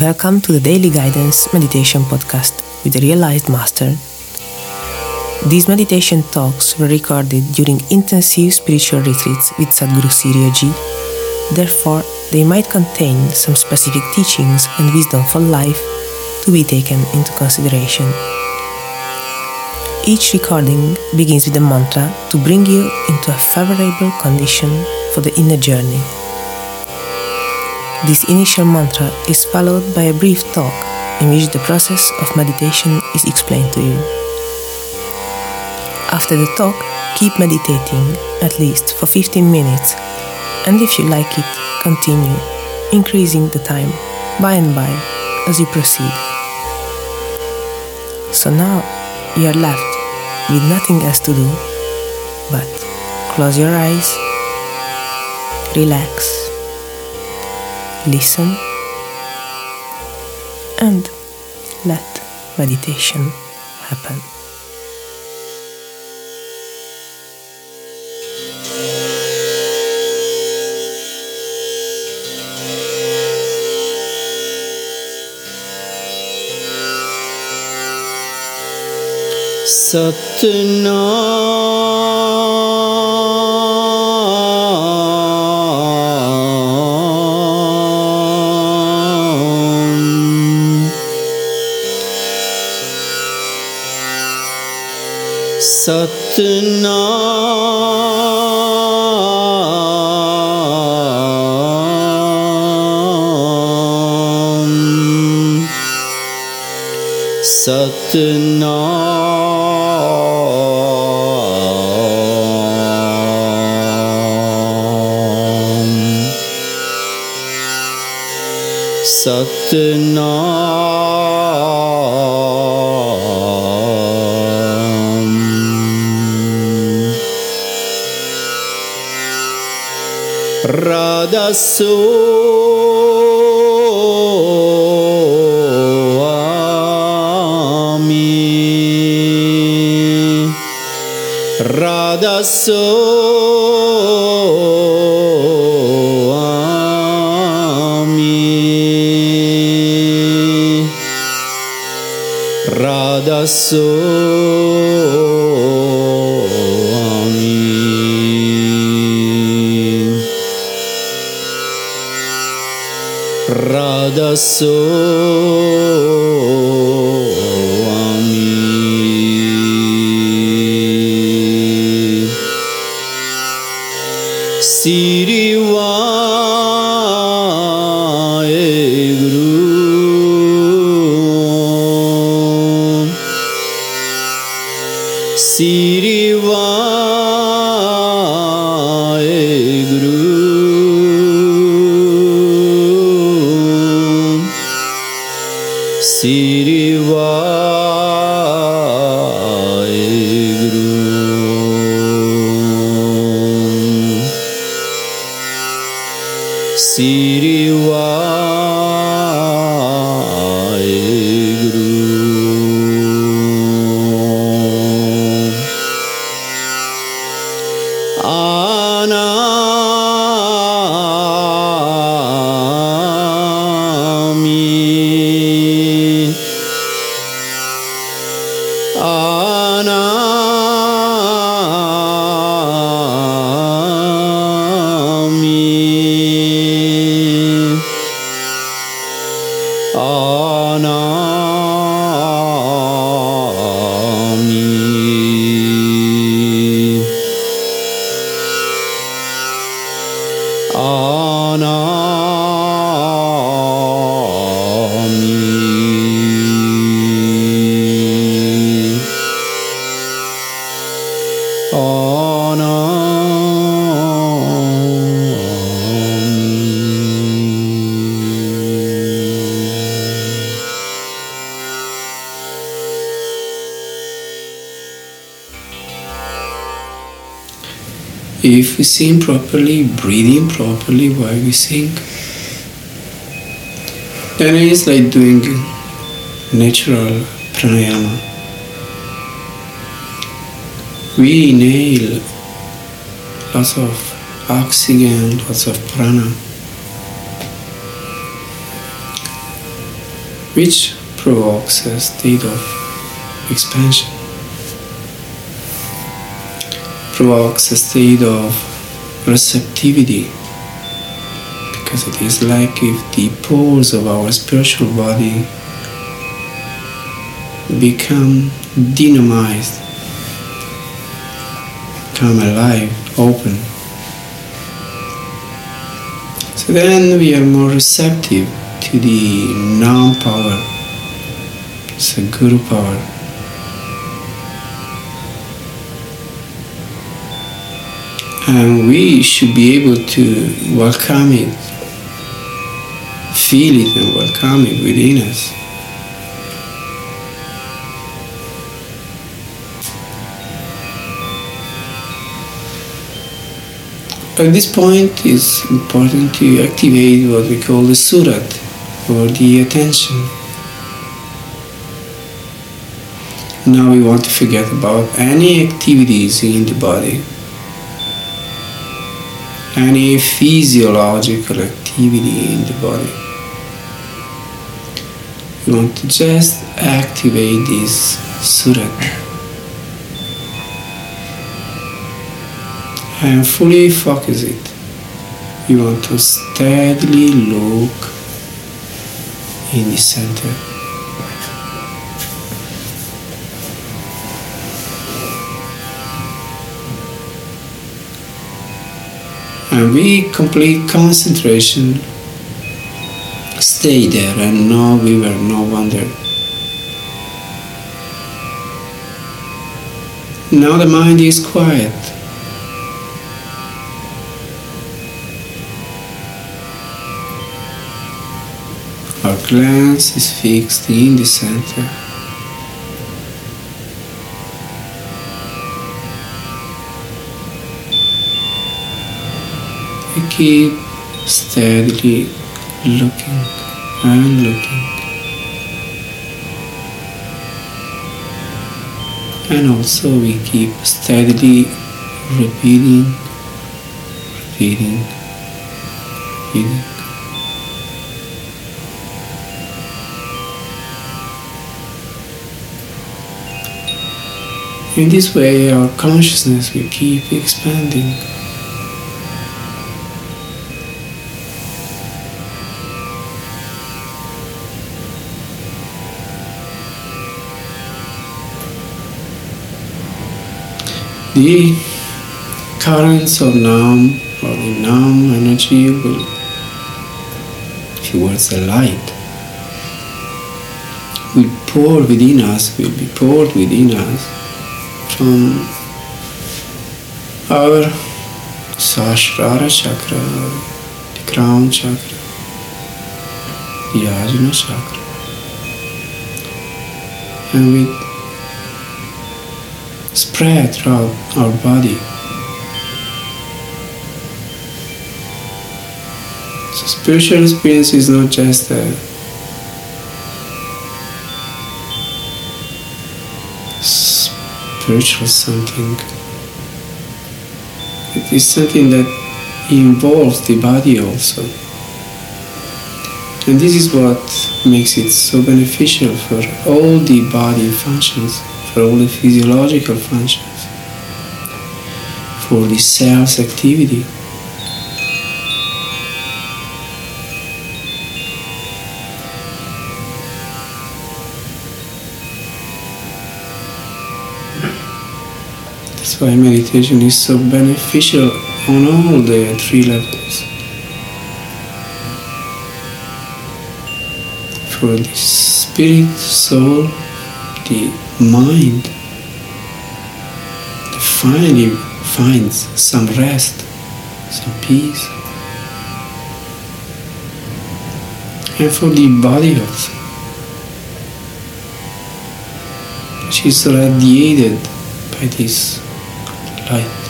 Welcome to the Daily Guidance Meditation Podcast with the Realized Master. These meditation talks were recorded during intensive spiritual retreats with Satguru Sirio Ji. Therefore, they might contain some specific teachings and wisdom for life to be taken into consideration. Each recording begins with a mantra to bring you into a favorable condition for the inner journey. This initial mantra is followed by a brief talk in which the process of meditation is explained to you. After the talk, keep meditating at least for 15 minutes, and if you like it, continue increasing the time by and by as you proceed. So now you are left with nothing else to do but close your eyes, relax, listen, and let meditation happen. Satnam Satnam. Satnam. Satnam. Radha Soami Radaso Ami Sirivae Guru Sirivae Guru. Sirivae If we sing properly, breathing properly while we sing, then it's like doing natural pranayama. We inhale lots of oxygen, lots of prana. which provokes a state of expansion, provokes a state of receptivity, because it is like if the pores of our spiritual body become dynamized, come alive, open. So then we are more receptive to the Nam power, so Guru power. And we should be able to welcome it, feel it, and welcome it within us. At this point, it's important to activate what we call the surat, or the attention. Now we want to forget about any activities in the body, any physiological activity in the body. You want to just activate this surat. and fully focus it. You want to steadily look in the center. And we complete concentration, stay there and no waver, no wonder. Now the mind is quiet. Our glance is fixed in the center. Keep steadily looking and looking. And also we keep steadily repeating, repeating, repeating. In this way, our consciousness will keep expanding. The currents of Nam or the Nam energy will, towards the light, will pour within us, will be poured within us from our Sahasrara chakra, the crown chakra, the Ajna chakra, and we spread throughout our body. So spiritual experience is not just a spiritual something. It is something that involves the body also. And this is what makes it so beneficial for all the body functions, for all the physiological functions, for the cell's activity. That's why meditation is so beneficial on all the three levels. For the spirit, soul, the mind, finally finds some rest, some peace. And for the body also, is radiated by this light.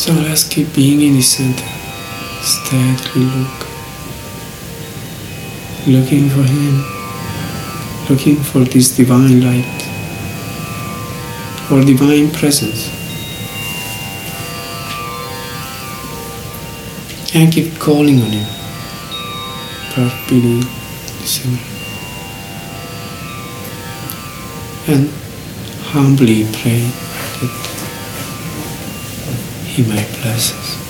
So let's keep being in the center. Steadily look. Looking for him. looking for this divine light or divine presence. And keep calling on him. December. And humbly pray he may bless us.